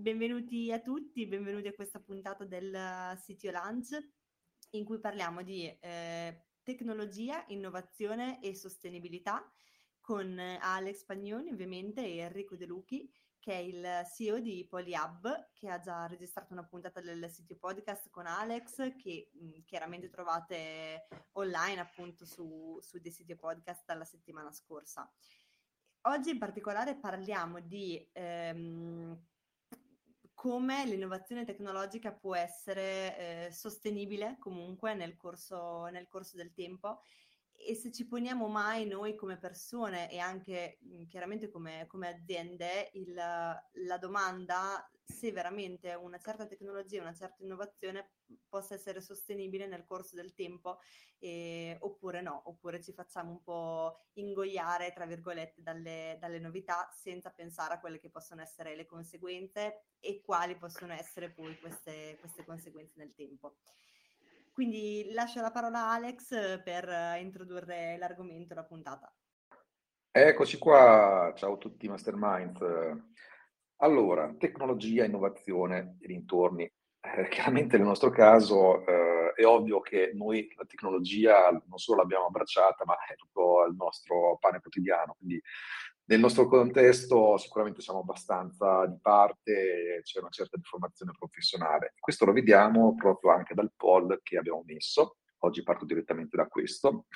Benvenuti a tutti, benvenuti a questa puntata del Sitio Lunch in cui parliamo di eh, tecnologia, innovazione e sostenibilità con Alex Pagnoni ovviamente e Enrico De Lucchi che è il CEO di PolyHub che ha già registrato una puntata del sito podcast con Alex che mh, chiaramente trovate online appunto su, su dei siti podcast dalla settimana scorsa. Oggi in particolare parliamo di ehm, come l'innovazione tecnologica può essere eh, sostenibile comunque nel corso, nel corso del tempo. E se ci poniamo mai noi come persone e anche chiaramente come, come aziende il, la domanda se veramente una certa tecnologia, una certa innovazione possa essere sostenibile nel corso del tempo eh, oppure no, oppure ci facciamo un po' ingoiare, tra virgolette, dalle, dalle novità senza pensare a quelle che possono essere le conseguenze e quali possono essere poi queste, queste conseguenze nel tempo. Quindi lascio la parola a Alex per introdurre l'argomento, la puntata. Eccoci qua, ciao a tutti Masterminds. Allora, tecnologia, innovazione e dintorni. Eh, chiaramente nel nostro caso eh, è ovvio che noi la tecnologia non solo l'abbiamo abbracciata, ma è tutto il nostro pane quotidiano. Quindi nel nostro contesto sicuramente siamo abbastanza di parte, c'è una certa deformazione professionale. Questo lo vediamo proprio anche dal poll che abbiamo messo. Oggi parto direttamente da questo,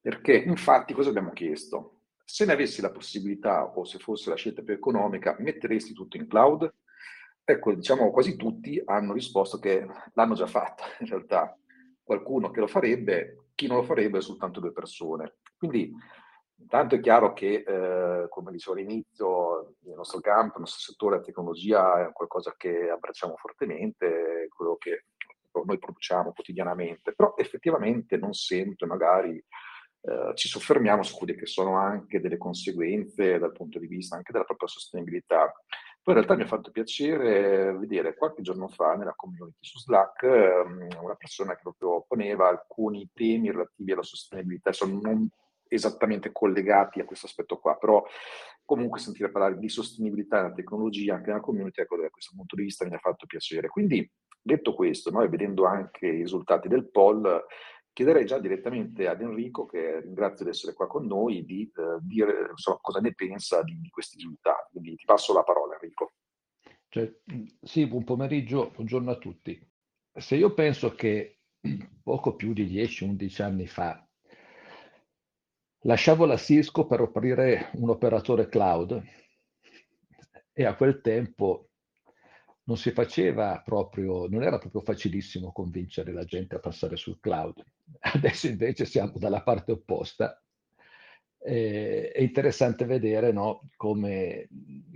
perché infatti cosa abbiamo chiesto? Se ne avessi la possibilità o se fosse la scelta più economica, metteresti tutto in cloud? Ecco, diciamo quasi tutti hanno risposto che l'hanno già fatto in realtà. Qualcuno che lo farebbe, chi non lo farebbe soltanto due persone. Quindi Intanto è chiaro che, eh, come dicevo all'inizio, il nostro campo, il nostro settore la tecnologia è qualcosa che abbracciamo fortemente, quello che noi produciamo quotidianamente, però effettivamente non sempre magari eh, ci soffermiamo su quelle che sono anche delle conseguenze dal punto di vista anche della propria sostenibilità. Poi in realtà mi ha fatto piacere vedere qualche giorno fa nella community su Slack um, una persona che proprio poneva alcuni temi relativi alla sostenibilità, cioè non esattamente collegati a questo aspetto qua, però comunque sentire parlare di sostenibilità nella tecnologia anche nella community, ecco, da questo punto di vista mi ha fatto piacere. Quindi, detto questo, noi vedendo anche i risultati del poll, chiederei già direttamente ad Enrico, che ringrazio di essere qua con noi, di eh, dire insomma, cosa ne pensa di, di, questi risultati. Quindi ti passo la parola, Enrico. Cioè, sì, buon pomeriggio, buongiorno a tutti. Se io penso che poco più di 10-11 anni fa Lasciavo la Cisco per aprire un operatore cloud e a quel tempo non si faceva proprio, non era proprio facilissimo convincere la gente a passare sul cloud. Adesso invece siamo dalla parte opposta. è interessante vedere no, come,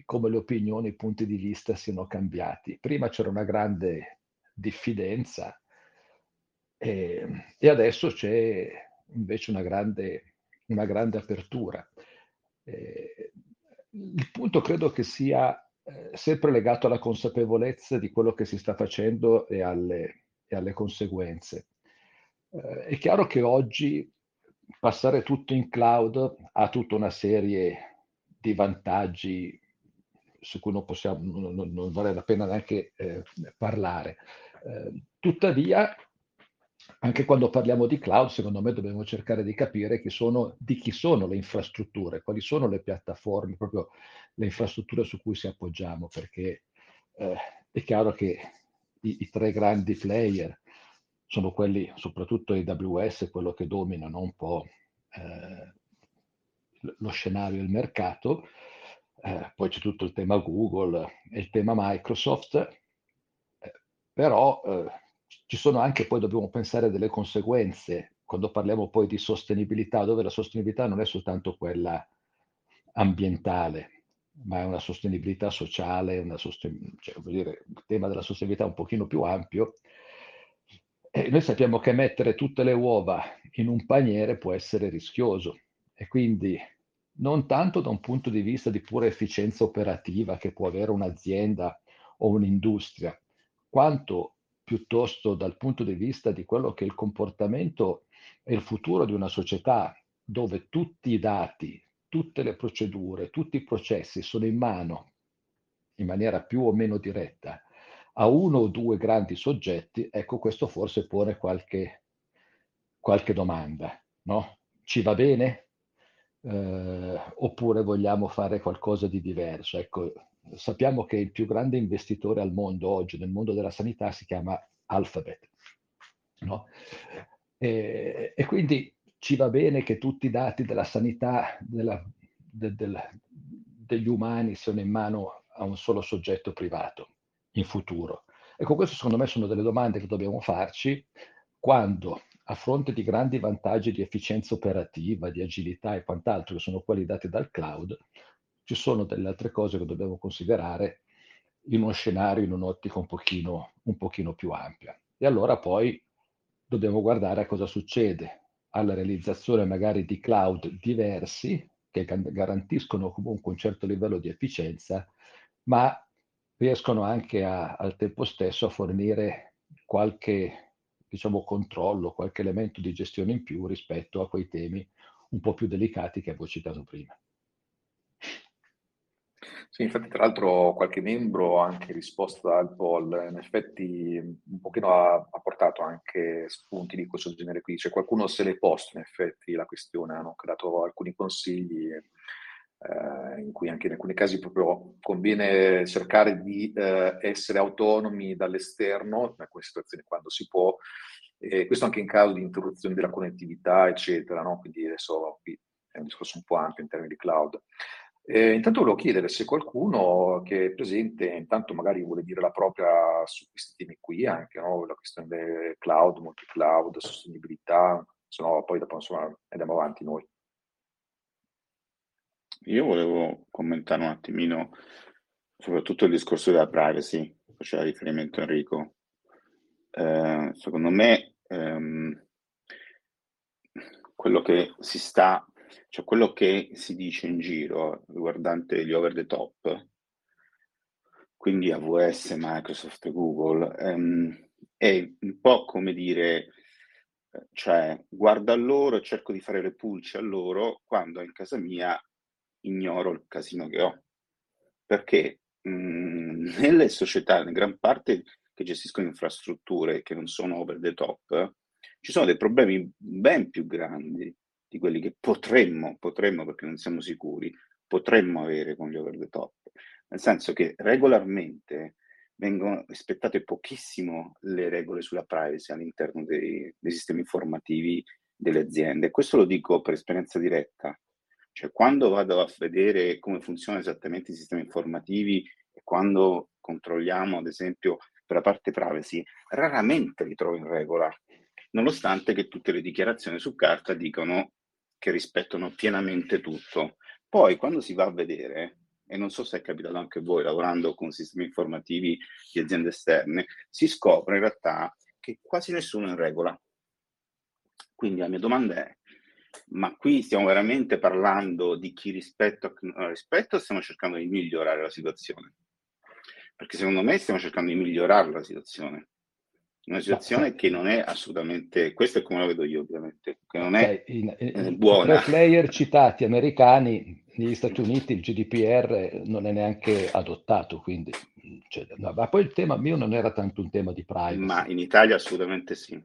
come le opinioni, i punti di vista siano cambiati. Prima c'era una grande diffidenza e, e adesso c'è invece una grande una grande apertura. Eh, il punto credo che sia eh, sempre legato alla consapevolezza di quello che si sta facendo e alle, e alle conseguenze. Eh, è chiaro che oggi passare tutto in cloud ha tutta una serie di vantaggi su cui non, possiamo, non, non vale la pena neanche eh, parlare. Eh, tuttavia, anche quando parliamo di cloud, secondo me dobbiamo cercare di capire chi sono, di chi sono le infrastrutture, quali sono le piattaforme, proprio le infrastrutture su cui ci appoggiamo, perché eh, è chiaro che i, i, tre grandi player sono quelli, soprattutto AWS, quello che dominano un po' eh, lo scenario e il mercato, eh, poi c'è tutto il tema Google e il tema Microsoft, eh, però eh, ci sono anche poi dobbiamo pensare delle conseguenze. Quando parliamo poi di sostenibilità, dove la sostenibilità non è soltanto quella ambientale, ma è una sostenibilità sociale, una sosten- cioè, dire, il tema della sostenibilità è un pochino più ampio. Noi sappiamo che mettere tutte le uova in un paniere può essere rischioso. E quindi non tanto da un punto di vista di pura efficienza operativa che può avere un'azienda o un'industria, quanto piuttosto dal punto di vista di quello che è il comportamento e il futuro di una società dove tutti i dati, tutte le procedure, tutti i processi sono in mano in maniera più o meno diretta a uno o due grandi soggetti, ecco questo forse pone qualche, qualche domanda. No? Ci va bene? Eh, oppure vogliamo fare qualcosa di diverso? Ecco, sappiamo che il più grande investitore al mondo oggi, nel mondo della sanità, si chiama Alphabet. No? E, e, quindi ci va bene che tutti i dati della sanità della, de, de, degli umani siano in mano a un solo soggetto privato in futuro. Ecco, queste secondo me sono delle domande che dobbiamo farci quando a fronte di grandi vantaggi di efficienza operativa, di agilità e quant'altro, che sono quelli dati dal cloud, ci sono delle altre cose che dobbiamo considerare in uno scenario, in un'ottica un pochino, un pochino più ampia. E allora poi dobbiamo guardare a cosa succede alla realizzazione magari di cloud diversi che garantiscono comunque un certo livello di efficienza, ma riescono anche a, al tempo stesso a fornire qualche diciamo, controllo, qualche elemento di gestione in più rispetto a quei temi un po' più delicati che avevo citato prima. Sì, infatti tra l'altro qualche membro ha anche risposto al poll, in effetti un pochino ha, ha, portato anche spunti di questo genere qui, cioè qualcuno se l'è posto in effetti la questione, hanno dato alcuni consigli eh, in cui anche in alcuni casi proprio conviene cercare di eh, essere autonomi dall'esterno, in alcune situazioni quando si può, e questo anche in caso di interruzione della connettività, eccetera, no? quindi adesso qui è un discorso un po' ampio in termini di cloud. Eh, intanto volevo chiedere se qualcuno che è presente, intanto magari vuole dire la propria su questi temi qui, anche no? la questione del cloud, multi-cloud, sostenibilità, se no poi dopo insomma andiamo avanti noi. Io volevo commentare un attimino soprattutto il discorso della privacy, faceva riferimento Enrico. Eh, secondo me ehm, quello che si sta cioè quello che si dice in giro riguardante gli over the top, quindi AWS, Microsoft Google, ehm, è un po' come dire, cioè guardo a loro e cerco di fare le pulci a loro quando in casa mia ignoro il casino che ho. Perché mh, mm, nelle società, in gran parte che gestiscono infrastrutture che non sono over the top, ci sono dei problemi ben più grandi di quelli che potremmo, potremmo perché non siamo sicuri, potremmo avere con gli over the top. Nel senso che regolarmente vengono rispettate pochissimo le regole sulla privacy all'interno dei, dei sistemi informativi delle aziende. Questo lo dico per esperienza diretta. Cioè, quando vado a vedere come funzionano esattamente i sistemi informativi e quando controlliamo, ad esempio, per la parte privacy, raramente li trovo in regola, nonostante che tutte le dichiarazioni su carta dicono che rispettano pienamente tutto. Poi quando si va a vedere, e non so se è capitato anche a voi lavorando con sistemi informativi di aziende esterne, si scopre in realtà che quasi nessuno è in regola. Quindi la mia domanda è, ma qui stiamo veramente parlando di chi rispetta o chi non rispetta o stiamo cercando di migliorare la situazione? Perché secondo me stiamo cercando di migliorare la situazione. Una situazione che non è assolutamente, questo è come lo vedo io ovviamente, che non è in, in, eh, buona. Tra i player citati americani, negli Stati Uniti il GDPR non è neanche adottato, quindi, cioè, no, ma poi il tema mio non era tanto un tema di privacy. Ma in Italia assolutamente sì.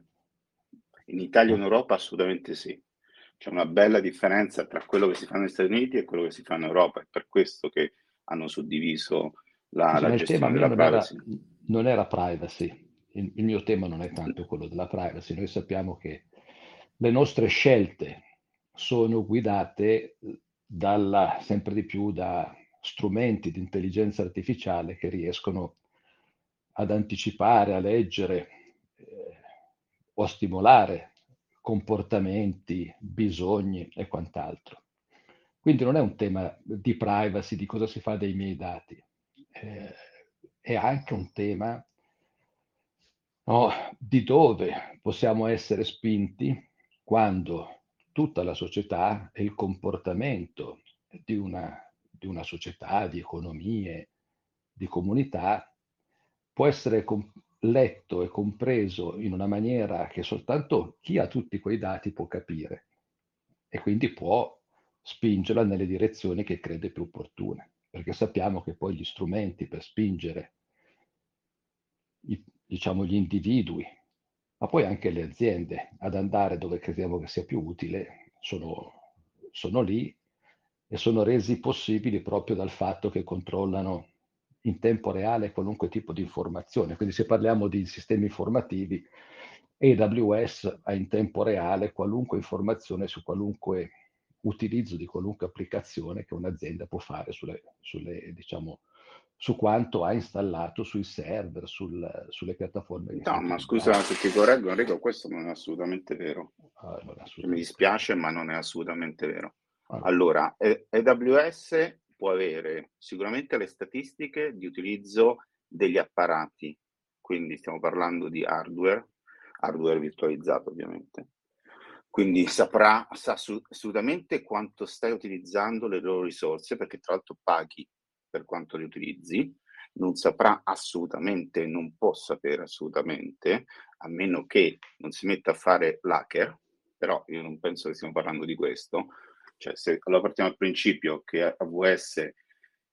In Italia e in Europa assolutamente sì. C'è una bella differenza tra quello che si fa negli Stati Uniti e quello che si fa in Europa, è per questo che hanno suddiviso la, la gestione della privacy. Era, non era privacy, il, il mio tema non è tanto quello della privacy, noi sappiamo che le nostre scelte sono guidate dalla, sempre di più da strumenti di intelligenza artificiale che riescono ad anticipare, a leggere eh, o a stimolare comportamenti, bisogni e quant'altro. Quindi non è un tema di privacy, di cosa si fa dei miei dati, eh, è anche un tema no, di dove possiamo essere spinti quando tutta la società e il comportamento di una, di una società, di economie, di comunità può essere com- letto e compreso in una maniera che soltanto chi ha tutti quei dati può capire e quindi può spingerla nelle direzioni che crede più opportune, perché sappiamo che poi gli strumenti per spingere i, diciamo, gli individui, ma poi anche le aziende ad andare dove crediamo che sia più utile, sono, sono lì e sono resi possibili proprio dal fatto che controllano in tempo reale qualunque tipo di informazione. Quindi se parliamo di sistemi informativi, AWS ha in tempo reale qualunque informazione su qualunque utilizzo di qualunque applicazione che un'azienda può fare sulle, sulle, diciamo, su quanto ha installato sui server, sul, sulle piattaforme. No, ma scusa se ti correggo Enrico, questo non è assolutamente vero. Ah, assolutamente Mi dispiace, vero. ma non è assolutamente vero. Allora, AWS può avere sicuramente le statistiche di utilizzo degli apparati, quindi stiamo parlando di hardware, hardware virtualizzato ovviamente. Quindi saprà, sa assolutamente quanto stai utilizzando le loro risorse, perché tra l'altro paghi per quanto le utilizzi, non saprà assolutamente, non può sapere assolutamente, a meno che non si metta a fare l'hacker, però io non penso che stiamo parlando di questo, cioè, se allora partiamo dal principio che AWS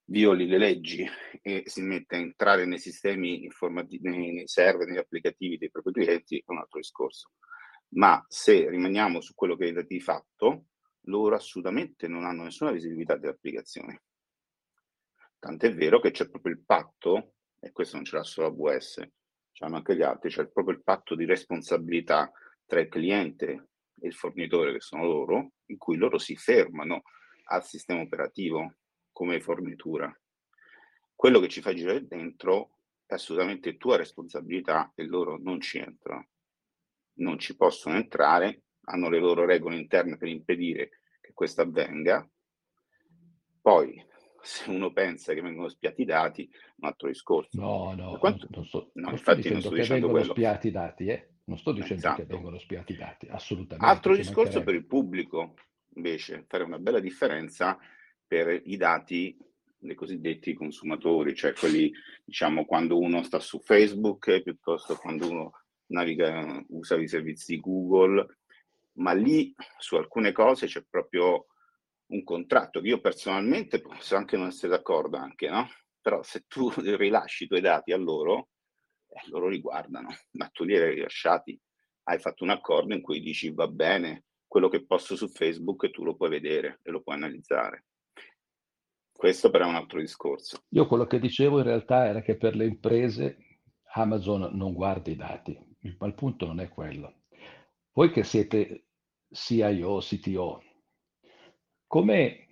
violi le leggi e si mette a entrare nei sistemi informativi, nei server, negli applicativi dei propri clienti, è un altro discorso. Ma se rimaniamo su quello che è di fatto, loro assolutamente non hanno nessuna visibilità delle applicazioni. Tant'è vero che c'è proprio il patto, e questo non ce l'ha solo AWS, c'hanno anche gli altri, c'è proprio il patto di responsabilità tra il cliente e il fornitore, che sono loro, in cui loro si fermano al sistema operativo come fornitura. Quello che ci fa girare dentro è assolutamente tua responsabilità e loro non ci entrano. Non ci possono entrare, hanno le loro regole interne per impedire che questo avvenga. Poi, se uno pensa che vengono spiati i dati, un altro discorso. No, no, quanto... non, sto, no, non dicendo non sto che vengono quello. spiati i dati, eh? Non sto dicendo esatto. che vengono spiati i dati, assolutamente. Altro discorso per il pubblico, invece, fare una bella differenza per i dati dei cosiddetti consumatori, cioè quelli, diciamo, quando uno sta su Facebook, piuttosto quando uno naviga, usa i servizi di Google, ma lì su alcune cose c'è proprio un contratto che io personalmente posso anche non essere d'accordo anche, no? Però se tu rilasci i tuoi dati a loro, eh, loro li guardano, ma tu li hai rilasciati, hai fatto un accordo in cui dici va bene, quello che posto su Facebook tu lo puoi vedere e lo puoi analizzare. Questo però è un altro discorso. Io quello che dicevo in realtà era che per le imprese Amazon non guarda i dati, ma il punto non è quello. Voi che siete CIO, CTO, come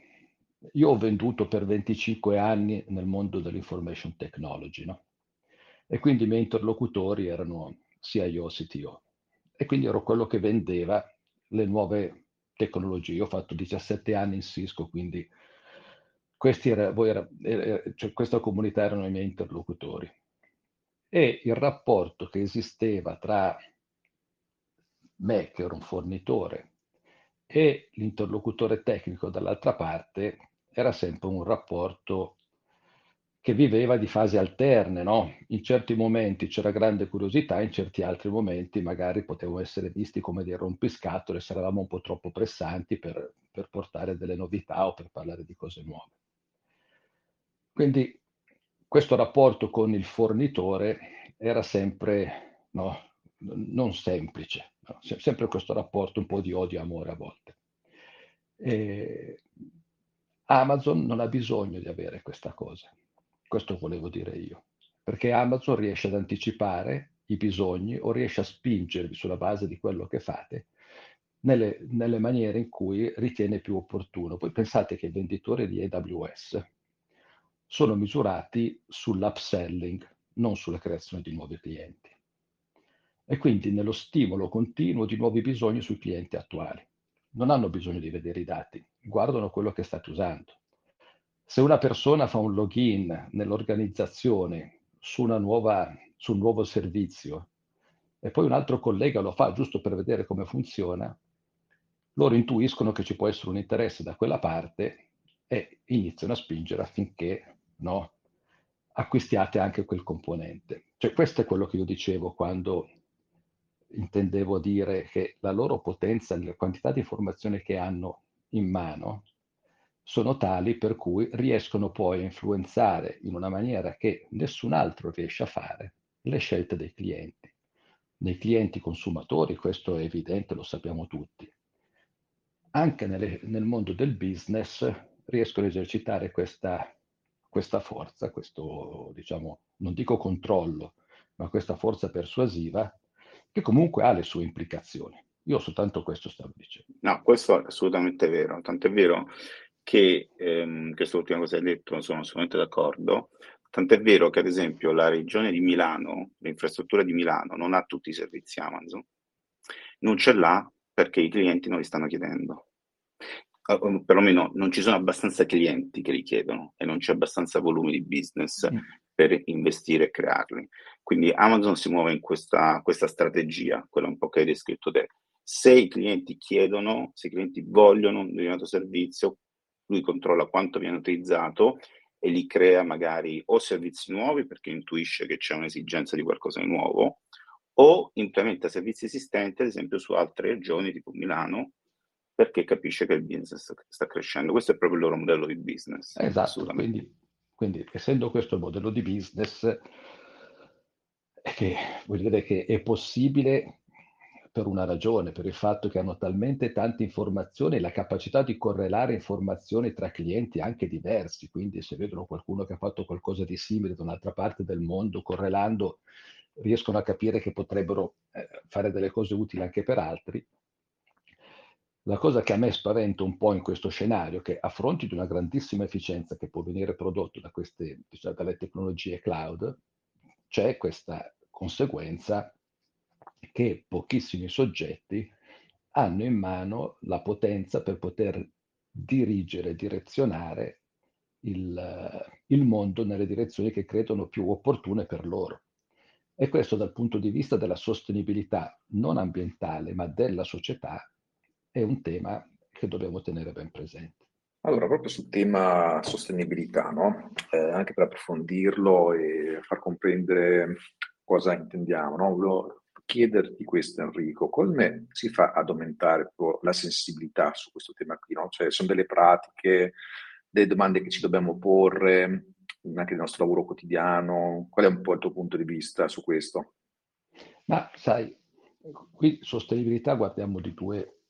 io ho venduto per 25 anni nel mondo dell'information technology, no? E quindi i miei interlocutori erano CIO, CTO. E quindi ero quello che vendeva le nuove tecnologie. Ho fatto 17 anni in Cisco, quindi era, era, era, cioè questa comunità erano i miei interlocutori. E il rapporto che esisteva tra me, che ero un fornitore, e l'interlocutore tecnico dall'altra parte era sempre un rapporto che viveva di fasi alterne, no? In certi momenti c'era grande curiosità, in certi altri momenti magari potevamo essere visti come dei rompiscatole se eravamo un po' troppo pressanti per, per portare delle novità o per parlare di cose nuove. Quindi questo rapporto con il fornitore era sempre no, non semplice, no? sempre questo rapporto un po' di odio e amore a volte. E Amazon non ha bisogno di avere questa cosa questo volevo dire io, perché Amazon riesce ad anticipare i bisogni o riesce a spingervi sulla base di quello che fate nelle, nelle maniere in cui ritiene più opportuno. Poi pensate che i venditori di AWS sono misurati sull'upselling, non sulla creazione di nuovi clienti. E quindi nello stimolo continuo di nuovi bisogni sui clienti attuali. non hanno bisogno di vedere i dati, guardano quello che state usando. Se una persona fa un login nell'organizzazione su, nuova, su un nuovo servizio e poi un altro collega lo fa giusto per vedere come funziona, loro intuiscono che ci può essere un interesse da quella parte e iniziano a spingere affinché no, acquistiate anche quel componente. Cioè questo è quello che io dicevo quando intendevo dire che la loro potenza, la quantità di informazione che hanno in mano, sono tali per cui riescono poi a influenzare in una maniera che nessun altro riesce a fare le scelte dei clienti. Nei clienti consumatori, questo è evidente, lo sappiamo tutti. Anche nelle, nel mondo del business riescono a esercitare questa, questa forza, questo, diciamo, non dico controllo, ma questa forza persuasiva che comunque ha le sue implicazioni. Io soltanto questo stavo dicendo. No, questo è assolutamente vero, tanto è vero che ehm, questa ultima cosa che hai detto sono assolutamente d'accordo, tant'è vero che ad esempio la regione di Milano, l'infrastruttura di Milano non ha tutti i servizi Amazon, non ce l'ha perché i clienti non li stanno chiedendo. Uh, perlomeno non ci sono abbastanza clienti che li chiedono e non c'è abbastanza volume di business mm. per investire e crearli. Quindi Amazon si muove in questa, questa strategia, quella un po' che hai descritto te. Se i clienti chiedono, se i clienti vogliono un determinato servizio, lui controlla quanto viene utilizzato e li crea magari o servizi nuovi perché intuisce che c'è un'esigenza di qualcosa di nuovo, o implementa servizi esistenti, ad esempio su altre regioni tipo Milano, perché capisce che il business sta crescendo. Questo è proprio il loro modello di business. Esatto, quindi, quindi essendo questo il modello di business, che vuol dire che è possibile per una ragione, per il fatto che hanno talmente tante informazioni e la capacità di correlare informazioni tra clienti anche diversi, quindi se vedono qualcuno che ha fatto qualcosa di simile da un'altra parte del mondo, correlando, riescono a capire che potrebbero eh, fare delle cose utili anche per altri. La cosa che a me spaventa un po' in questo scenario è che a fronte di una grandissima efficienza che può venire prodotto da queste, diciamo, dalle tecnologie cloud, c'è questa conseguenza che pochissimi soggetti hanno in mano la potenza per poter dirigere, direzionare il, il, mondo nelle direzioni che credono più opportune per loro. E questo dal punto di vista della sostenibilità non ambientale, ma della società, è un tema che dobbiamo tenere ben presente. Allora, proprio sul tema sostenibilità, no? eh, anche per approfondirlo e far comprendere cosa intendiamo, no? volevo chiederti questo Enrico, come si fa ad aumentare la sensibilità su questo tema qui? No? Cioè, sono delle pratiche, delle domande che ci dobbiamo porre anche nel nostro lavoro quotidiano? Qual è un po' il tuo punto di vista su questo? Ma sai, qui sostenibilità guardiamo di due,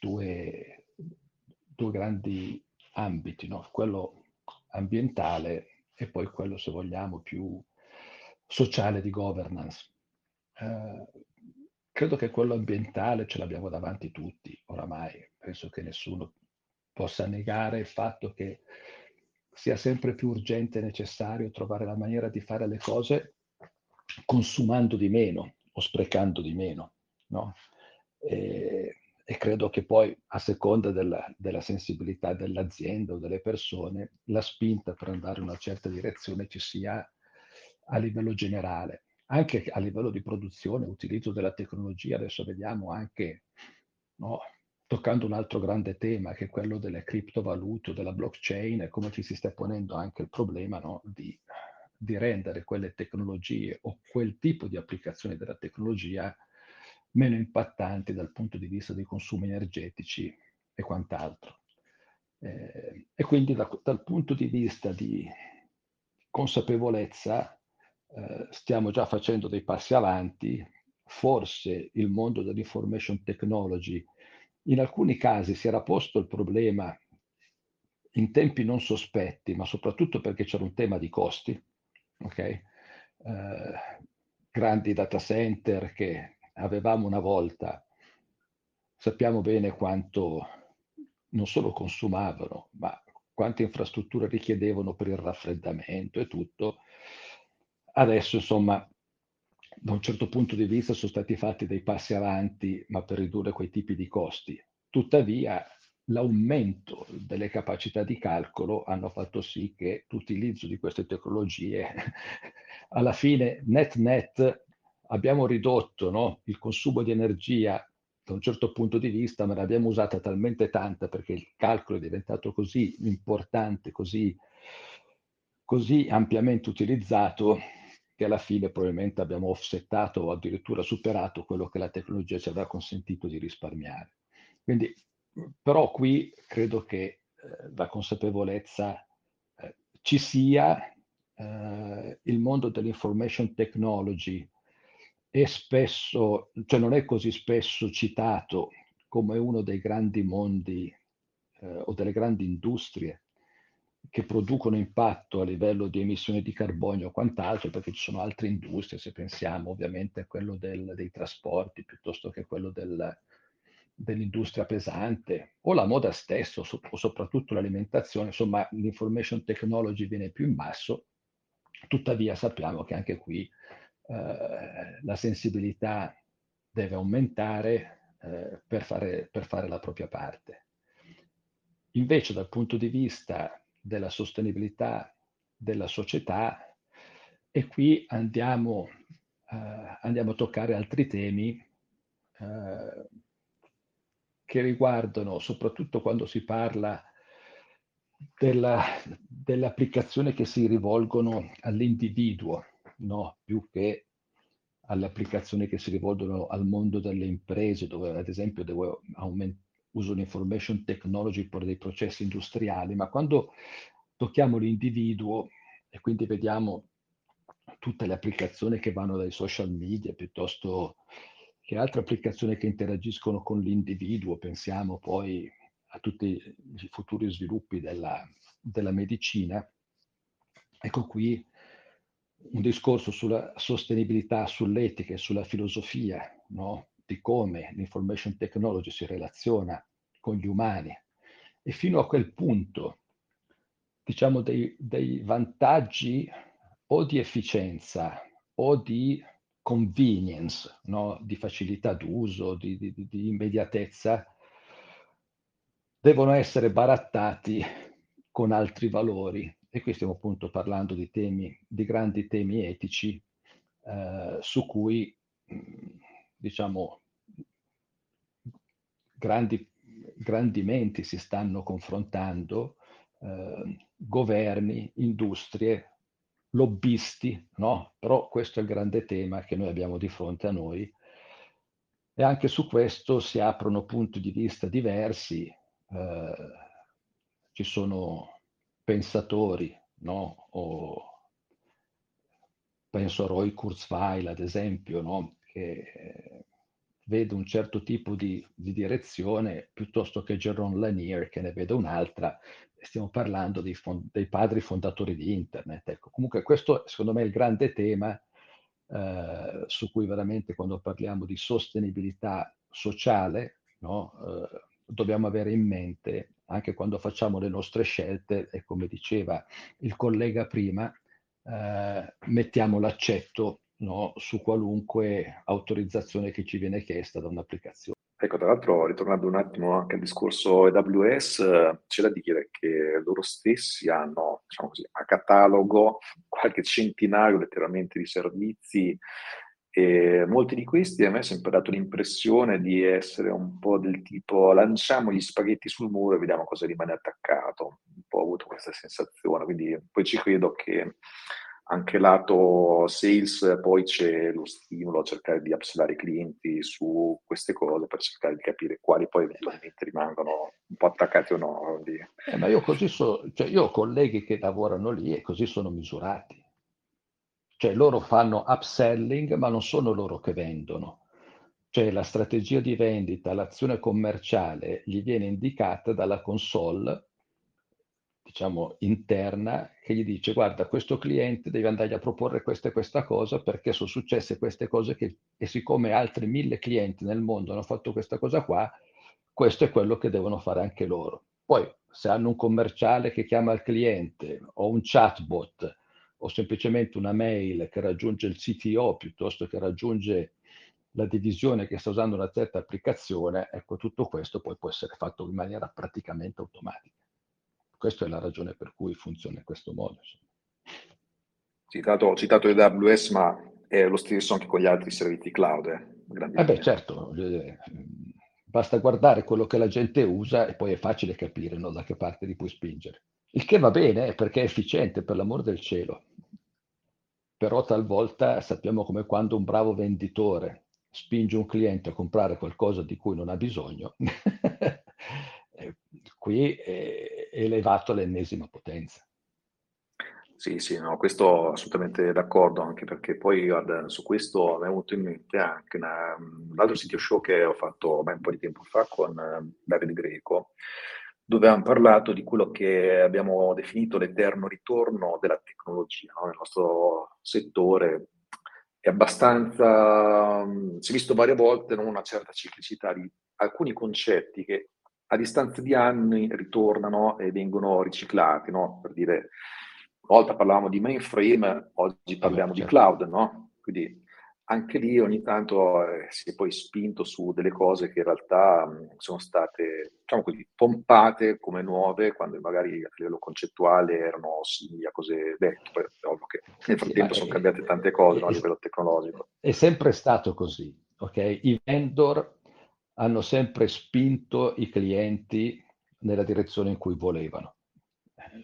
due, due grandi ambiti, no? quello ambientale e poi quello, se vogliamo, più sociale di governance. Eh, credo che quello ambientale ce l'abbiamo davanti tutti, oramai. Penso che nessuno possa negare il fatto che sia sempre più urgente e necessario trovare la maniera di fare le cose consumando di meno o sprecando di meno. No? E, e, credo che poi, a seconda della, della sensibilità dell'azienda o delle persone, la spinta per andare in una certa direzione ci sia a livello generale, anche a livello di produzione, utilizzo della tecnologia, adesso vediamo anche, no, toccando un altro grande tema che è quello delle criptovalute della blockchain e come ci si sta ponendo anche il problema no, di, di rendere quelle tecnologie o quel tipo di applicazione della tecnologia meno impattanti dal punto di vista dei consumi energetici e quant'altro. Eh, e quindi da, dal punto di vista di consapevolezza eh, stiamo già facendo dei passi avanti, forse il mondo dell'information technology in alcuni casi si era posto il problema in tempi non sospetti, ma soprattutto perché c'era un tema di costi, okay? eh, grandi data center che avevamo una volta, sappiamo bene quanto non solo consumavano, ma quante infrastrutture richiedevano per il raffreddamento e tutto, Adesso, insomma, da un certo punto di vista sono stati fatti dei passi avanti, ma per ridurre quei tipi di costi. Tuttavia, l'aumento delle capacità di calcolo hanno fatto sì che l'utilizzo di queste tecnologie, alla fine, net net, abbiamo ridotto no, il consumo di energia da un certo punto di vista, ma l'abbiamo usata talmente tanta perché il calcolo è diventato così importante, così, così ampiamente utilizzato, che alla fine probabilmente abbiamo offsettato o addirittura superato quello che la tecnologia ci avrà consentito di risparmiare. Quindi, però qui credo che eh, la consapevolezza eh, ci sia, eh, il mondo dell'information technology è spesso, cioè non è così spesso citato come uno dei grandi mondi eh, o delle grandi industrie che producono impatto a livello di emissioni di carbonio o quant'altro, perché ci sono altre industrie, se pensiamo ovviamente a quello del, dei trasporti piuttosto che a quello del, dell'industria pesante o la moda stessa o, so, o soprattutto l'alimentazione, insomma l'information technology viene più in basso, tuttavia sappiamo che anche qui eh, la sensibilità deve aumentare eh, per, fare, per fare la propria parte. Invece dal punto di vista della sostenibilità della società e qui andiamo, eh, andiamo a toccare altri temi eh, che riguardano soprattutto quando si parla della, applicazioni che si rivolgono all'individuo no? più che alle applicazioni che si rivolgono al mondo delle imprese, dove ad esempio devo aument- uso l'information technology per dei processi industriali, ma quando tocchiamo l'individuo e quindi vediamo tutte le applicazioni che vanno dai social media piuttosto che altre applicazioni che interagiscono con l'individuo, pensiamo poi a tutti i futuri sviluppi della, della medicina, ecco qui un discorso sulla sostenibilità, sull'etica e sulla filosofia no? Di come l'information technology si relaziona con gli umani e fino a quel punto, diciamo, dei, dei vantaggi o di efficienza o di convenience, no? di facilità d'uso, di, di, di immediatezza, devono essere barattati con altri valori e qui stiamo appunto parlando di temi, di grandi temi etici eh, su cui, diciamo, grandi, menti si stanno confrontando, eh, governi, industrie, lobbisti, no? Però questo è il grande tema che noi abbiamo di fronte a noi e anche su questo si aprono punti di vista diversi. Eh, ci sono pensatori, no? O penso a Roy Kurzweil, ad esempio, no? Che vede un certo tipo di, di, direzione piuttosto che Jerome Lanier che ne vede un'altra. Stiamo parlando dei, fond- dei padri fondatori di Internet. Ecco, comunque questo secondo me è il grande tema eh, su cui veramente quando parliamo di sostenibilità sociale no? eh, dobbiamo avere in mente anche quando facciamo le nostre scelte e come diceva il collega prima, eh, mettiamo l'accetto no, su qualunque autorizzazione che ci viene chiesta da un'applicazione. Ecco, tra l'altro, ritornando un attimo anche al discorso AWS, c'è da dire che loro stessi hanno, diciamo così, a catalogo qualche centinaio letteralmente di servizi e molti di questi a me ha sempre dato l'impressione di essere un po' del tipo lanciamo gli spaghetti sul muro e vediamo cosa rimane attaccato. Un po' ho avuto questa sensazione, quindi poi ci credo che anche lato sales poi c'è lo stimolo a cercare di upsellare i clienti su queste cose per cercare di capire quali poi eventualmente rimangono un po' attaccati o no. Eh, ma io così so, cioè io ho colleghi che lavorano lì e così sono misurati. Cioè loro fanno upselling, ma non sono loro che vendono. Cioè la strategia di vendita, l'azione commerciale gli viene indicata dalla console, diciamo, interna, che gli dice guarda, questo cliente deve andare a proporre questa e questa cosa perché sono successe queste cose che, e siccome altri mille clienti nel mondo hanno fatto questa cosa qua, questo è quello che devono fare anche loro. Poi se hanno un commerciale che chiama il cliente o un chatbot o semplicemente una mail che raggiunge il CTO piuttosto che raggiunge la divisione che sta usando una certa applicazione, ecco tutto questo poi può essere fatto in maniera praticamente automatica. Questa è la ragione per cui funziona in questo modo. Citato, citato AWS, ma è lo stesso anche con gli altri servizi cloud. Eh, eh beh, certo, basta guardare quello che la gente usa e poi è facile capire no, da che parte li puoi spingere. Il che va bene perché è efficiente, per l'amor del cielo. Però talvolta sappiamo come quando un bravo venditore spinge un cliente a comprare qualcosa di cui non ha bisogno, eh, qui è elevato all'ennesima potenza. Sì, sì, no, questo assolutamente d'accordo, anche perché poi guarda, su questo mi è venuto in mente anche una, un altro sito show che ho fatto beh, un po' di tempo fa con eh, Davide Greco, dove abbiamo parlato di quello che abbiamo definito l'eterno ritorno della tecnologia no? nel nostro settore. È abbastanza, si è visto varie volte non una certa ciclicità di alcuni concetti che a distanza di anni ritornano e vengono riciclati, no? per dire una volta parlavamo di mainframe, oggi parliamo certo. di cloud, no? Quindi anche lì ogni tanto eh, si è poi spinto su delle cose che in realtà mh, sono state, diciamo così, pompate come nuove, quando magari a livello concettuale erano simili a cose vecchie. Poi è ovvio che nel frattempo sì, sono cambiate tante cose no, a livello tecnologico. È sempre stato così, ok? I vendor hanno sempre spinto i clienti nella direzione in cui volevano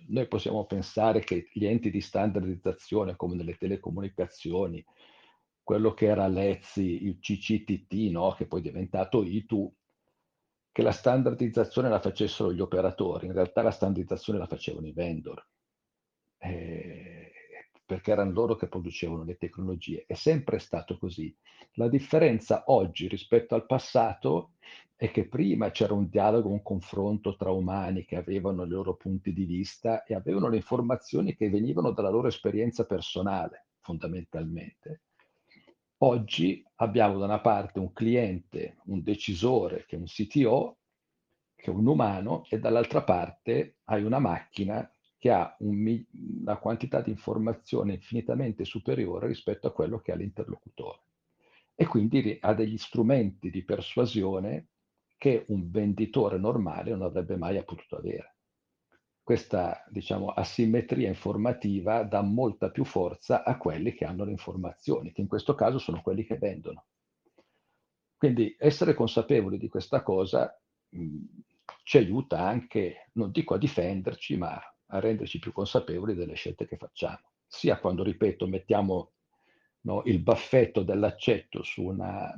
noi possiamo pensare che gli enti di standardizzazione come nelle telecomunicazioni, quello che era l'EZI, il CCTT, no? che poi è diventato ITU, che la standardizzazione la facessero gli operatori, in realtà la standardizzazione la facevano i vendor. Eh, perché erano loro che producevano le tecnologie. È sempre stato così. La differenza oggi rispetto al passato è che prima c'era un dialogo, un confronto tra umani che avevano i loro punti di vista e avevano le informazioni che venivano dalla loro esperienza personale, fondamentalmente. Oggi abbiamo da una parte un cliente, un decisore, che è un CTO, che è un umano, e dall'altra parte hai una macchina che ha un, una quantità di informazione infinitamente superiore rispetto a quello che ha l'interlocutore. E quindi ha degli strumenti di persuasione che un venditore normale non avrebbe mai potuto avere. Questa, diciamo, asimmetria informativa dà molta più forza a quelli che hanno le informazioni, che in questo caso sono quelli che vendono. Quindi essere consapevoli di questa cosa mh, ci aiuta anche, non dico a difenderci, ma a renderci più consapevoli delle scelte che facciamo, sia quando, ripeto, mettiamo no, il baffetto dell'accetto su, una,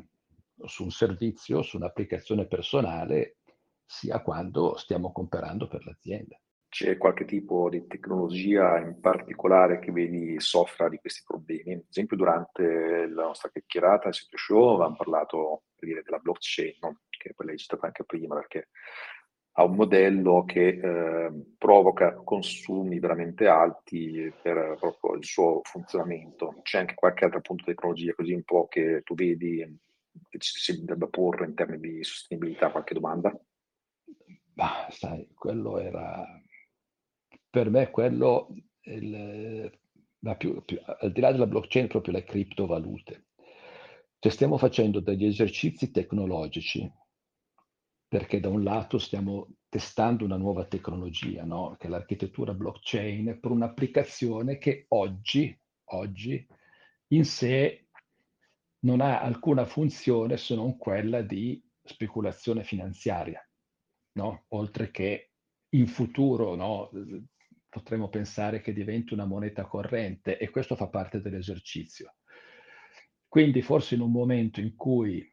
su un servizio, su un'applicazione personale, sia quando stiamo comprando per l'azienda. C'è qualche tipo di tecnologia in particolare che vedi soffra di questi problemi? Ad esempio, durante la nostra chiacchierata al sito show avevamo parlato per dire, della blockchain, no? che poi l'hai citata anche prima, perché a un modello che eh, provoca consumi veramente alti per proprio il suo funzionamento. C'è anche qualche altro punto di tecnologia così un po' che tu vedi che ci si debba porre in termini di sostenibilità, qualche domanda? Ma sai, quello era per me quello il, più, più, al di là della blockchain proprio le criptovalute. Cioè stiamo facendo degli esercizi tecnologici perché da un lato stiamo testando una nuova tecnologia, no? che è l'architettura blockchain, per un'applicazione che oggi, oggi in sé non ha alcuna funzione se non quella di speculazione finanziaria, no? oltre che in futuro no? potremmo pensare che diventi una moneta corrente e questo fa parte dell'esercizio. Quindi forse in un momento in cui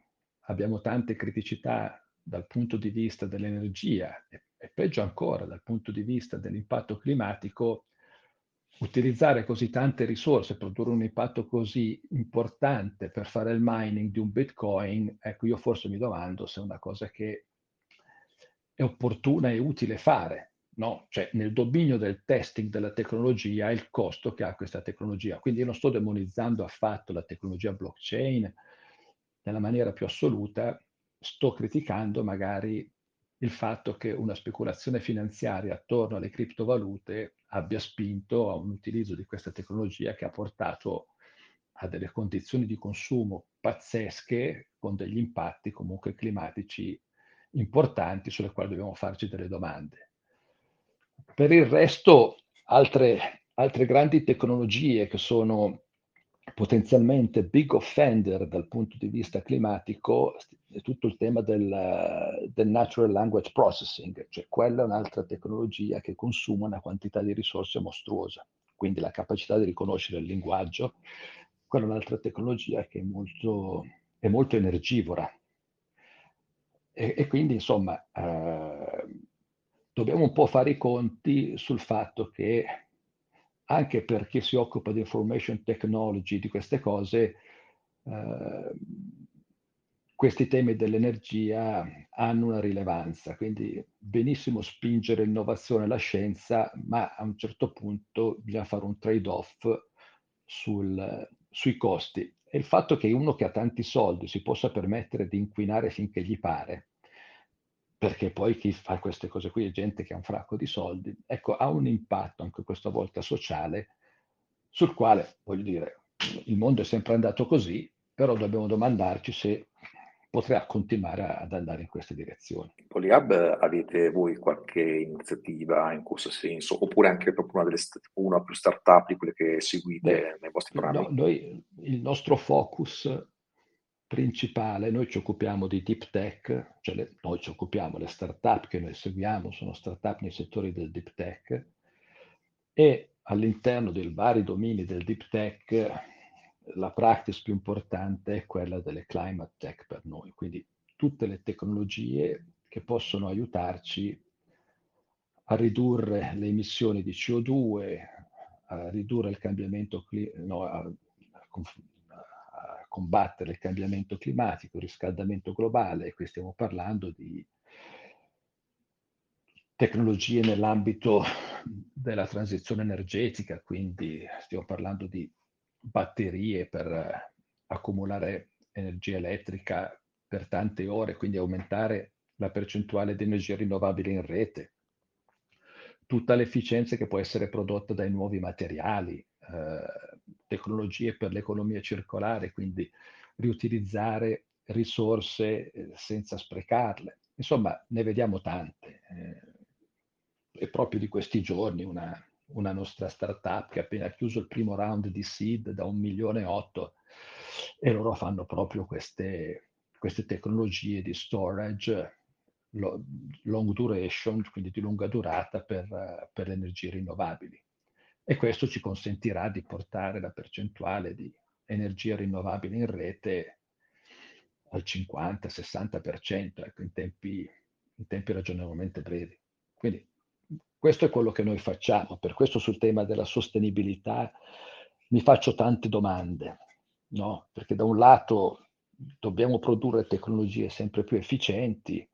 abbiamo tante criticità dal punto di vista dell'energia e, e peggio ancora dal punto di vista dell'impatto climatico, utilizzare così tante risorse, produrre un impatto così importante per fare il mining di un Bitcoin, ecco io forse mi domando se è una cosa che è opportuna e utile fare, no? Cioè nel dominio del testing della tecnologia il costo che ha questa tecnologia. Quindi io non sto demonizzando affatto la tecnologia blockchain nella maniera più assoluta, sto criticando magari il fatto che una speculazione finanziaria attorno alle criptovalute abbia spinto a un utilizzo di questa tecnologia che ha portato a delle condizioni di consumo pazzesche con degli impatti comunque climatici importanti sulle quali dobbiamo farci delle domande. Per il resto, altre, altre grandi tecnologie che sono potenzialmente big offender dal punto di vista climatico è tutto il tema del, del, natural language processing, cioè quella è un'altra tecnologia che consuma una quantità di risorse mostruosa, quindi la capacità di riconoscere il linguaggio, quella è un'altra tecnologia che è molto, è molto energivora. E, e, quindi insomma eh, dobbiamo un po' fare i conti sul fatto che anche per chi si occupa di information technology, di queste cose, eh, questi temi dell'energia hanno una rilevanza, quindi benissimo spingere l'innovazione e la scienza, ma a un certo punto bisogna fare un trade-off sul, sui costi. E il fatto che uno che ha tanti soldi si possa permettere di inquinare finché gli pare, perché poi chi fa queste cose qui è gente che ha un fracco di soldi, ecco, ha un impatto anche questa volta sociale, sul quale, voglio dire, il mondo è sempre andato così, però dobbiamo domandarci se potrà continuare ad andare in queste direzioni. In Polyhub avete voi qualche iniziativa in questo senso, oppure anche proprio una, delle, una più start-up di quelle che seguite Beh, nei vostri programmi? No, noi, il nostro focus principale, noi ci occupiamo di deep tech, cioè le, noi ci occupiamo, le startup che noi seguiamo sono startup nei settori del deep tech e all'interno dei vari domini del deep tech la practice più importante è quella delle climate tech per noi, quindi tutte le tecnologie che possono aiutarci a ridurre le emissioni di CO2, a ridurre il cambiamento climatico, no, combattere il cambiamento climatico, il riscaldamento globale, e qui stiamo parlando di tecnologie nell'ambito della transizione energetica, quindi stiamo parlando di batterie per accumulare energia elettrica per tante ore, quindi aumentare la percentuale di energia rinnovabile in rete, tutta l'efficienza che può essere prodotta dai nuovi materiali, eh, tecnologie per l'economia circolare, quindi riutilizzare risorse eh, senza sprecarle. Insomma, ne vediamo tante. Eh, è proprio di questi giorni una, una nostra startup che ha appena chiuso il primo round di seed da un milione e otto e loro fanno proprio queste, queste tecnologie di storage long duration, quindi di lunga durata per, per le energie rinnovabili e questo ci consentirà di portare la percentuale di energia rinnovabile in rete al 50-60% ecco, in, tempi, in tempi ragionevolmente brevi. Quindi questo è quello che noi facciamo. Per questo sul tema della sostenibilità mi faccio tante domande, no? Perché da un lato dobbiamo produrre tecnologie sempre più efficienti,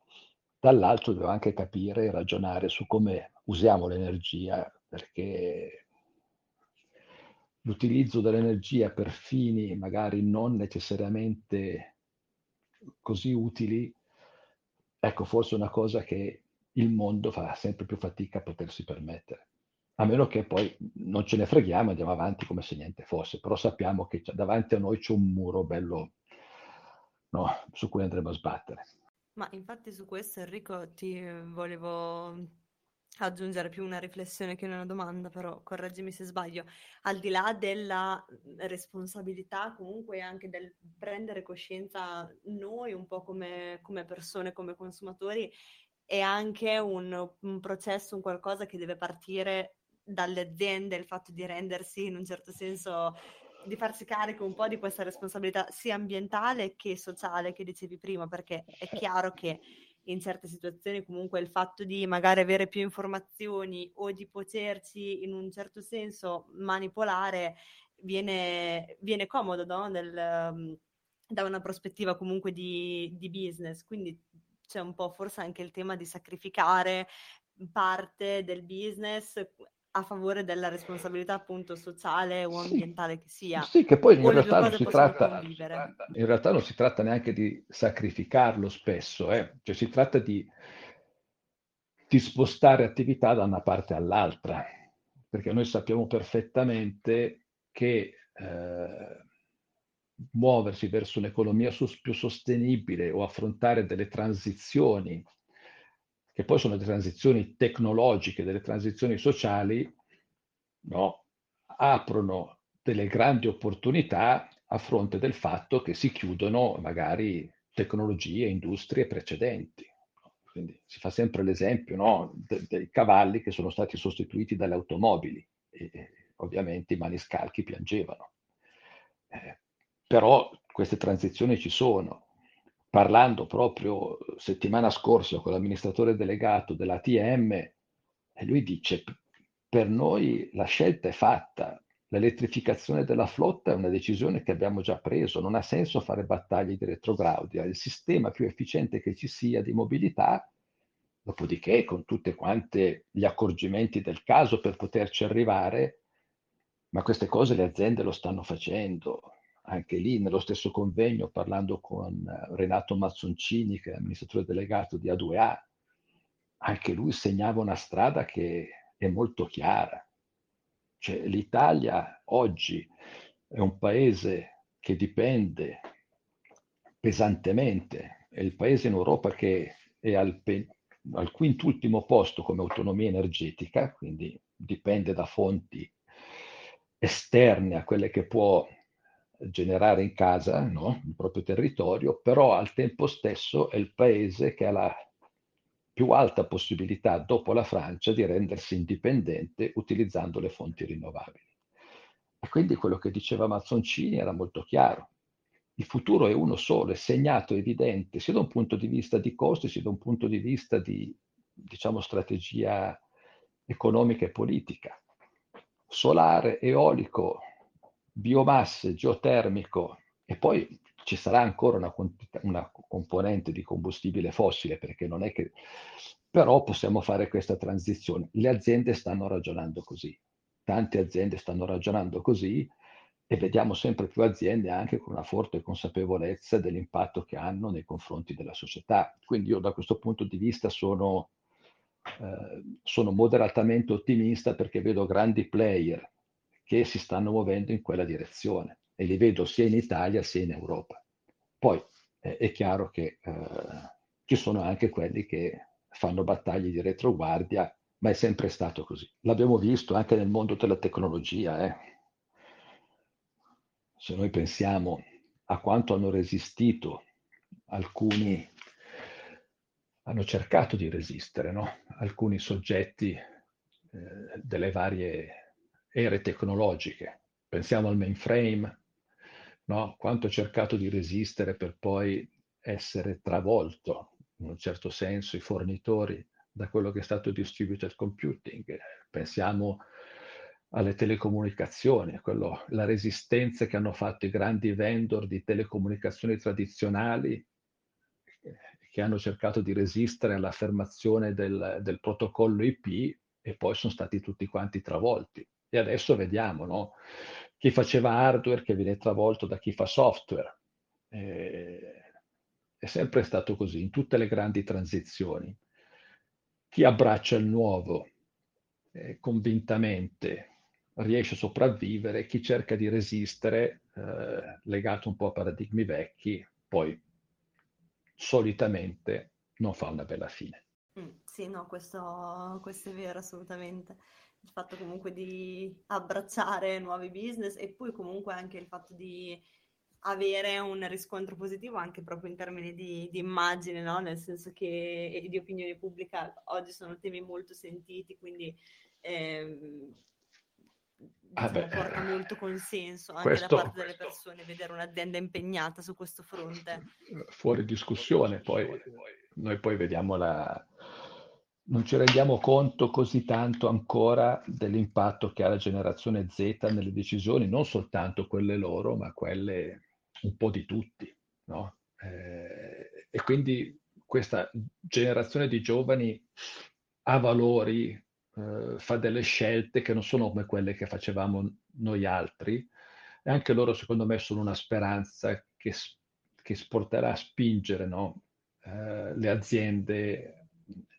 dall'altro dobbiamo anche capire e ragionare su come usiamo l'energia, perché l'utilizzo dell'energia per fini magari non necessariamente così utili, ecco, forse è una cosa che il mondo fa sempre più fatica a potersi permettere. A meno che poi non ce ne freghiamo andiamo avanti come se niente fosse, però sappiamo che davanti a noi c'è un muro bello no, su cui andremo a sbattere. Ma infatti su questo Enrico ti volevo aggiungere più una riflessione che una domanda, però correggimi se sbaglio, al di là della responsabilità comunque anche del prendere coscienza noi un po' come, come persone, come consumatori, è anche un, un processo, un qualcosa che deve partire dalle aziende, il fatto di rendersi in un certo senso di farsi carico un po' di questa responsabilità sia ambientale che sociale che dicevi prima, perché è chiaro che in certe situazioni comunque il fatto di magari avere più informazioni o di poterci in un certo senso manipolare viene, viene comodo no? Nel, um, da una prospettiva comunque di, di business. Quindi c'è un po' forse anche il tema di sacrificare parte del business a favore della responsabilità appunto sociale o ambientale che sia. Sì, che poi in realtà, non si tratta, in realtà non si tratta neanche di sacrificarlo spesso, eh? cioè si tratta di di spostare attività da una parte all'altra, perché noi sappiamo perfettamente che eh, muoversi verso un'economia più sostenibile o affrontare delle transizioni, che poi sono delle transizioni tecnologiche, delle transizioni sociali, no, aprono delle grandi opportunità a fronte del fatto che si chiudono magari tecnologie, industrie precedenti. Quindi si fa sempre l'esempio no, de- dei cavalli che sono stati sostituiti dalle automobili e, e ovviamente i maniscalchi piangevano. Eh, però queste transizioni ci sono. Parlando proprio settimana scorsa con l'amministratore delegato dell'ATM, lui dice, per noi la scelta è fatta, l'elettrificazione della flotta è una decisione che abbiamo già preso, non ha senso fare battaglie di retrograudia, il sistema più efficiente che ci sia di mobilità, dopodiché con tutti quanti gli accorgimenti del caso per poterci arrivare, ma queste cose le aziende lo stanno facendo, anche lì nello stesso convegno parlando con eh, Renato Mazzoncini, che è amministratore delegato di A2A, anche lui segnava una strada che è molto chiara. Cioè, L'Italia oggi è un paese che dipende pesantemente, è il paese in Europa che è al, pe- al quintultimo posto come autonomia energetica, quindi dipende da fonti esterne a quelle che può generare in casa no? il proprio territorio, però al tempo stesso è il paese che ha la più alta possibilità dopo la Francia di rendersi indipendente utilizzando le fonti rinnovabili. E quindi quello che diceva Mazzoncini era molto chiaro. Il futuro è uno solo, è segnato, evidente, sia da un punto di vista di costi, sia da un punto di vista di, diciamo, strategia economica e politica. Solare, eolico, biomasse, geotermico e poi ci sarà ancora una, una, componente di combustibile fossile perché non è che... però possiamo fare questa transizione. Le aziende stanno ragionando così, tante aziende stanno ragionando così e vediamo sempre più aziende anche con una forte consapevolezza dell'impatto che hanno nei confronti della società. Quindi io da questo punto di vista sono, eh, sono moderatamente ottimista perché vedo grandi player che si stanno muovendo in quella direzione e li vedo sia in Italia sia in Europa. Poi eh, è chiaro che eh, ci sono anche quelli che fanno battaglie di retroguardia, ma è sempre stato così. L'abbiamo visto anche nel mondo della tecnologia. Eh. Se noi pensiamo a quanto hanno resistito alcuni, hanno cercato di resistere, no? alcuni soggetti eh, delle varie ere tecnologiche. Pensiamo al mainframe, no? quanto ha cercato di resistere per poi essere travolto, in un certo senso, i fornitori da quello che è stato distributed computing. Pensiamo alle telecomunicazioni, quello, la resistenza che hanno fatto i grandi vendor di telecomunicazioni tradizionali che hanno cercato di resistere all'affermazione del, del protocollo IP e poi sono stati tutti quanti travolti. E adesso vediamo, no? Chi faceva hardware che viene travolto da chi fa software. Eh, è sempre stato così in tutte le grandi transizioni. Chi abbraccia il nuovo eh, convintamente riesce a sopravvivere, chi cerca di resistere, eh, legato un po' a paradigmi vecchi, poi solitamente non fa una bella fine. Mm, sì, no, questo, questo è vero assolutamente il fatto comunque di abbracciare nuovi business e poi comunque anche il fatto di avere un riscontro positivo anche proprio in termini di, di immagine, no? nel senso che di opinione pubblica oggi sono temi molto sentiti, quindi ehm, ah diciamo, porta molto consenso anche questo, da parte delle persone vedere un'azienda impegnata su questo fronte. Fuori discussione, poi noi poi vediamo la, non ci rendiamo conto così tanto ancora dell'impatto che ha la generazione Z nelle decisioni, non soltanto quelle loro, ma quelle un po' di tutti. No? Eh, e quindi questa generazione di giovani ha valori, eh, fa delle scelte che non sono come quelle che facevamo noi altri, e anche loro, secondo me, sono una speranza che, che porterà a spingere no? eh, le aziende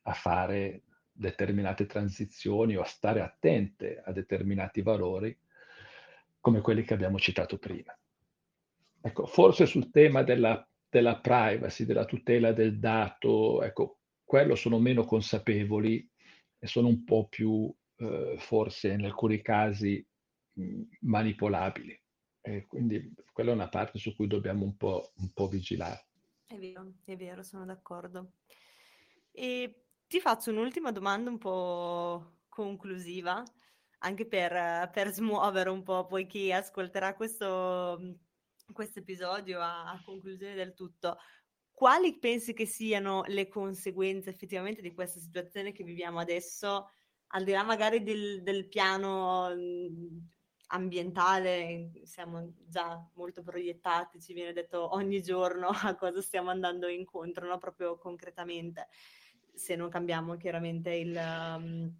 a fare determinate transizioni o a stare attente a determinati valori come quelli che abbiamo citato prima. Ecco, forse sul tema della, della privacy, della tutela del dato, ecco, quello sono meno consapevoli e sono un po' più, eh, forse in alcuni casi, mh, manipolabili. E quindi quella è una parte su cui dobbiamo un po', un po' vigilare. È vero, è vero, sono d'accordo. E ti faccio un'ultima domanda un po' conclusiva, anche per, per smuovere un po' poi chi ascolterà questo, questo episodio a, a conclusione del tutto. Quali pensi che siano le conseguenze effettivamente di questa situazione che viviamo adesso, al di là magari del, del piano ambientale, siamo già molto proiettati, ci viene detto ogni giorno a cosa stiamo andando incontro, no? proprio concretamente se non cambiamo chiaramente il, um,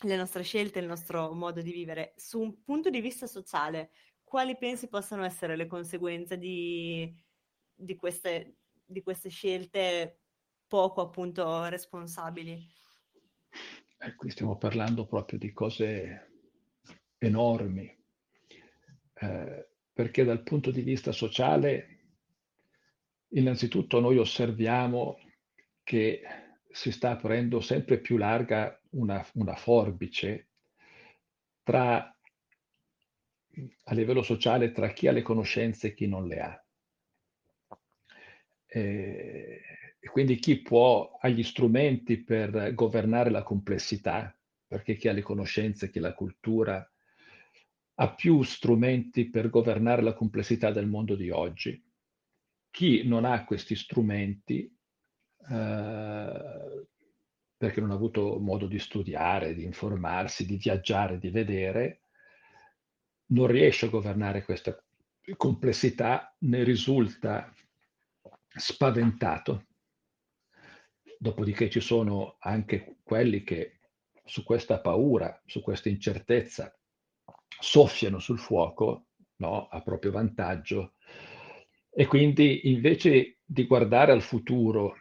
le nostre scelte, il nostro modo di vivere. Su un punto di vista sociale, quali pensi possano essere le conseguenze di, di, queste, di queste scelte poco appunto responsabili? Eh, qui stiamo parlando proprio di cose enormi, eh, perché dal punto di vista sociale, innanzitutto noi osserviamo che si sta aprendo sempre più larga una, una forbice tra, a livello sociale tra chi ha le conoscenze e chi non le ha. E, e quindi chi può ha gli strumenti per governare la complessità, perché chi ha le conoscenze, chi ha la cultura, ha più strumenti per governare la complessità del mondo di oggi. Chi non ha questi strumenti eh, perché non ha avuto modo di studiare, di informarsi, di viaggiare, di vedere, non riesce a governare questa complessità, ne risulta spaventato. Dopodiché ci sono anche quelli che su questa paura, su questa incertezza, soffiano sul fuoco no, a proprio vantaggio e quindi invece di guardare al futuro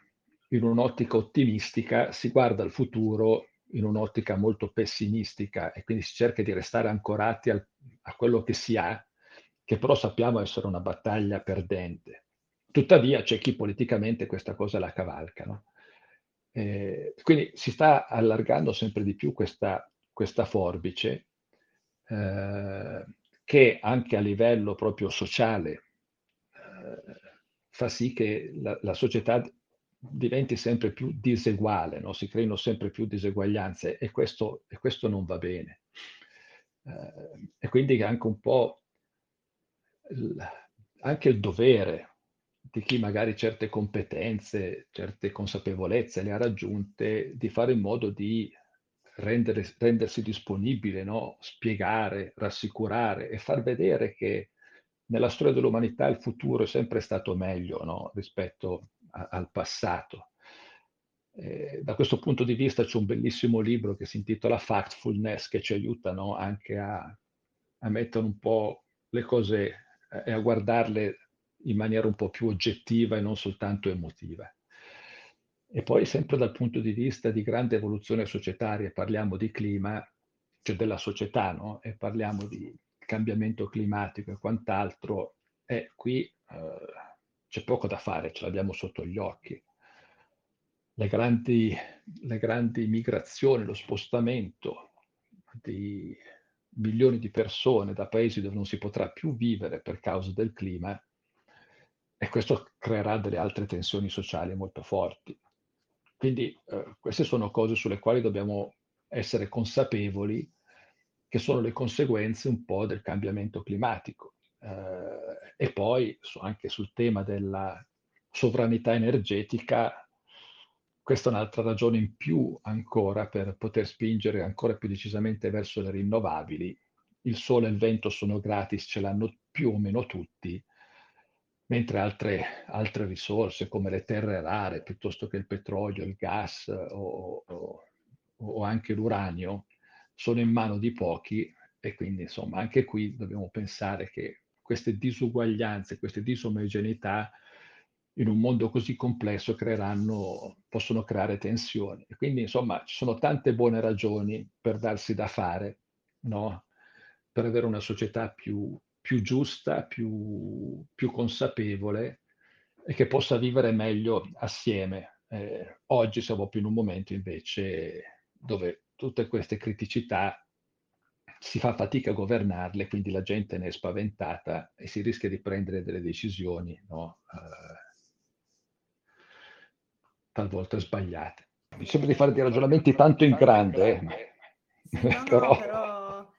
in un'ottica ottimistica, si guarda al futuro in un'ottica molto pessimistica e quindi si cerca di restare ancorati al, a quello che si ha, che però sappiamo essere una battaglia perdente. Tuttavia c'è chi politicamente questa cosa la cavalca. No? Eh, quindi si sta allargando sempre di più questa, questa forbice eh, che anche a livello proprio sociale eh, fa sì che la, la società diventi sempre più diseguale, no? si creino sempre più diseguaglianze e questo, e questo non va bene. Eh, e quindi anche un po' il, anche il dovere di chi magari certe competenze, certe consapevolezze le ha raggiunte, di fare in modo di rendere, rendersi disponibile, no? spiegare, rassicurare e far vedere che nella storia dell'umanità il futuro è sempre stato meglio no? rispetto al passato. Eh, da questo punto di vista c'è un bellissimo libro che si intitola Factfulness che ci aiuta no? anche a, a, mettere un po' le cose eh, e a guardarle in maniera un po' più oggettiva e non soltanto emotiva. E poi sempre dal punto di vista di grande evoluzione societaria, parliamo di clima, cioè della società, no? e parliamo di cambiamento climatico e quant'altro, e qui eh, c'è poco da fare, ce l'abbiamo sotto gli occhi. Le grandi, le grandi migrazioni, lo spostamento di milioni di persone da paesi dove non si potrà più vivere per causa del clima e questo creerà delle altre tensioni sociali molto forti. Quindi eh, queste sono cose sulle quali dobbiamo essere consapevoli che sono le conseguenze un po' del cambiamento climatico. Eh, e poi anche sul tema della sovranità energetica, questa è un'altra ragione in più ancora per poter spingere ancora più decisamente verso le rinnovabili. Il sole e il vento sono gratis, ce l'hanno più o meno tutti, mentre altre, altre risorse come le terre rare, piuttosto che il petrolio, il gas o, o, o anche l'uranio, sono in mano di pochi e quindi insomma anche qui dobbiamo pensare che queste disuguaglianze, queste disomogeneità in un mondo così complesso creeranno, possono creare tensioni. Quindi, insomma, ci sono tante buone ragioni per darsi da fare, no? per avere una società più, più giusta, più, più, consapevole e che possa vivere meglio assieme. Eh, oggi siamo più in un momento invece dove tutte queste criticità si fa fatica a governarle, quindi la gente ne è spaventata e si rischia di prendere delle decisioni no? eh, talvolta sbagliate. Mi sembra di fare dei ragionamenti tanto in grande, eh. sì, no, però... però...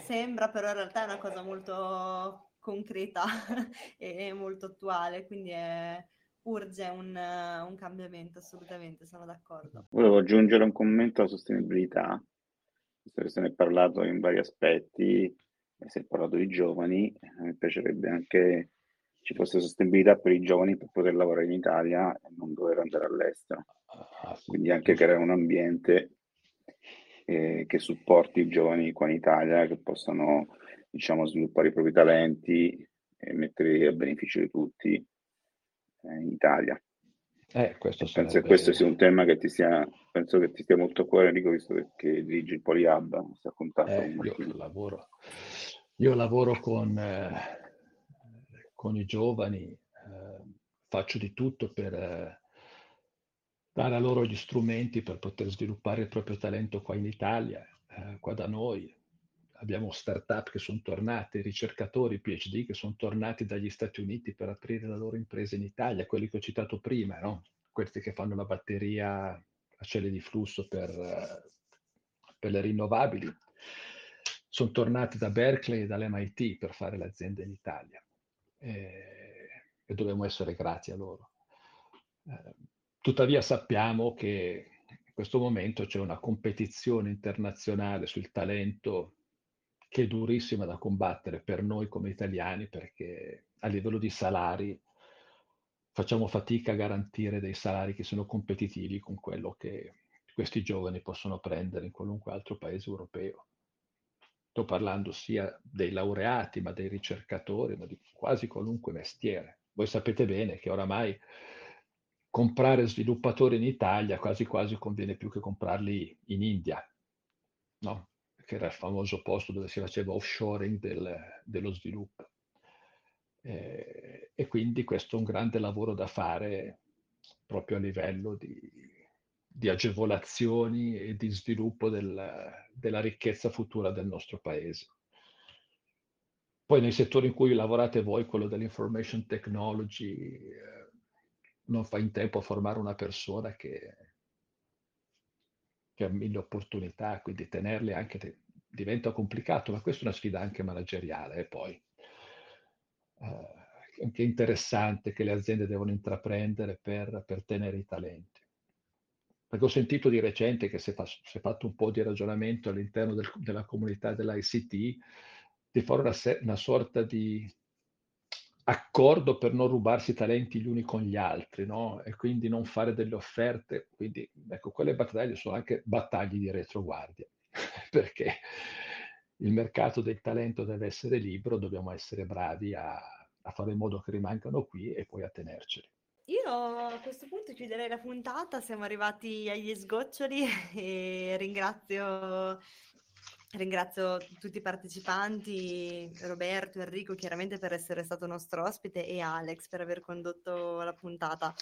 Sembra, però in realtà è una cosa molto concreta e molto attuale, quindi è... urge un, un cambiamento, assolutamente, sono d'accordo. Volevo aggiungere un commento alla sostenibilità, se ne è parlato in vari aspetti, si è parlato di giovani, mi piacerebbe anche ci fosse sostenibilità per i giovani per poter lavorare in Italia e non dover andare all'estero. Ah, Quindi anche creare un ambiente eh, che supporti i giovani qua in Italia, che possano diciamo, sviluppare i propri talenti e metterli a beneficio di tutti eh, in Italia. Eh, penso sarebbe... che questo sia un tema che ti sia, penso che ti stia molto a cuore, Enrico, visto che dirigi il Polihub, sta a eh, io, lavoro, io lavoro con eh, con i giovani, eh, faccio di tutto per eh, dare a loro gli strumenti per poter sviluppare il proprio talento qua in Italia, eh, qua da noi. Abbiamo start-up che sono tornati, ricercatori, PhD che sono tornati dagli Stati Uniti per aprire la loro impresa in Italia, quelli che ho citato prima, no? questi che fanno la batteria a celle di flusso per, per le rinnovabili. Sono tornati da Berkeley e dall'MIT per fare l'azienda in Italia eh, e dobbiamo essere grati a loro. Eh, tuttavia sappiamo che in questo momento c'è una competizione internazionale sul talento che è durissima da combattere per noi come italiani perché a livello di salari facciamo fatica a garantire dei salari che siano competitivi con quello che questi giovani possono prendere in qualunque altro paese europeo. Sto parlando sia dei laureati, ma dei ricercatori, ma di quasi qualunque mestiere. Voi sapete bene che oramai comprare sviluppatori in Italia quasi quasi conviene più che comprarli in India, no? Che era il famoso posto dove si faceva offshoring del, dello sviluppo. Eh, e quindi questo è un grande lavoro da fare proprio a livello di, di agevolazioni e di sviluppo del, della ricchezza futura del nostro paese. Poi nei settori in cui lavorate voi, quello dell'information technology, eh, non fa in tempo a formare una persona che, che ha mille opportunità, quindi tenerle anche te, diventa complicato, ma questa è una sfida anche manageriale. Eh, poi eh, anche interessante che le aziende devono intraprendere per, per tenere i talenti perché ho sentito di recente che si è, fa, si è fatto un po' di ragionamento all'interno del, della comunità dell'ICT di fare una, una, sorta di accordo per non rubarsi i talenti gli uni con gli altri, no? E quindi non fare delle offerte. Quindi, ecco, quelle battaglie sono anche battaglie di retroguardia, perché il mercato del talento deve essere libero, dobbiamo essere bravi a, a fare in modo che rimangano qui e poi a tenerceli. Io a questo punto chiuderei la puntata, siamo arrivati agli sgoccioli e ringrazio, ringrazio tutti i partecipanti, Roberto, Enrico chiaramente per essere stato nostro ospite e Alex per aver condotto la puntata.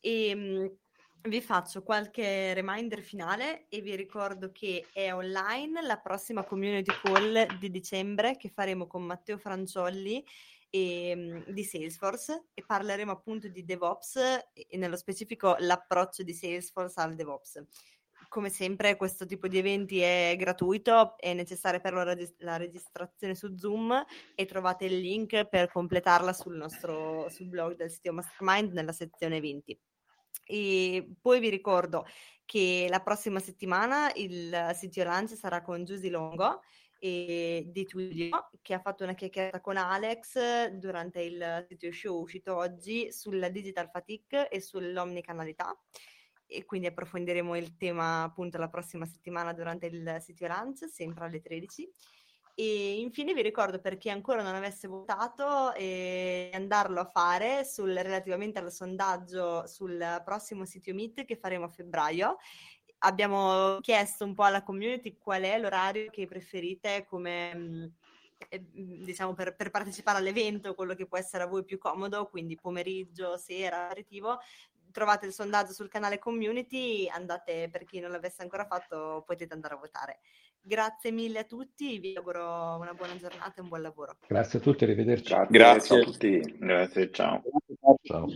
E, ehm, vi faccio qualche reminder finale e vi ricordo che è online la prossima community call di dicembre che faremo con Matteo Franciolli e, ehm, di Salesforce e parleremo appunto di DevOps e nello specifico l'approccio di Salesforce al DevOps. Come sempre questo tipo di eventi è gratuito, è necessaria per la, regist- la registrazione su Zoom e trovate il link per completarla sul nostro sul blog del sito Mastermind nella sezione eventi. E poi vi ricordo che la prossima settimana il sito Lunch sarà con Giusy Longo e di Twilio che ha fatto una chiacchierata con Alex durante il sito show uscito oggi sulla digital fatigue e sull'omnicanalità e quindi approfondiremo il tema appunto la prossima settimana durante il sito lunch sempre alle 13 E infine vi ricordo per chi ancora non avesse votato eh, andarlo a fare sul, relativamente al sondaggio sul prossimo sito Meet che faremo a febbraio. Abbiamo chiesto un po' alla community qual è l'orario che preferite come mm, eh, diciamo per, per, partecipare all'evento, quello che può essere a voi più comodo, quindi pomeriggio, sera, aperitivo. Trovate il sondaggio sul canale community, andate per chi non l'avesse ancora fatto, potete andare a votare. Grazie mille a tutti, vi auguro una buona giornata e un buon lavoro. Grazie a tutti, arrivederci. Grazie, Grazie. a tutti. Grazie, ciao. Ciao.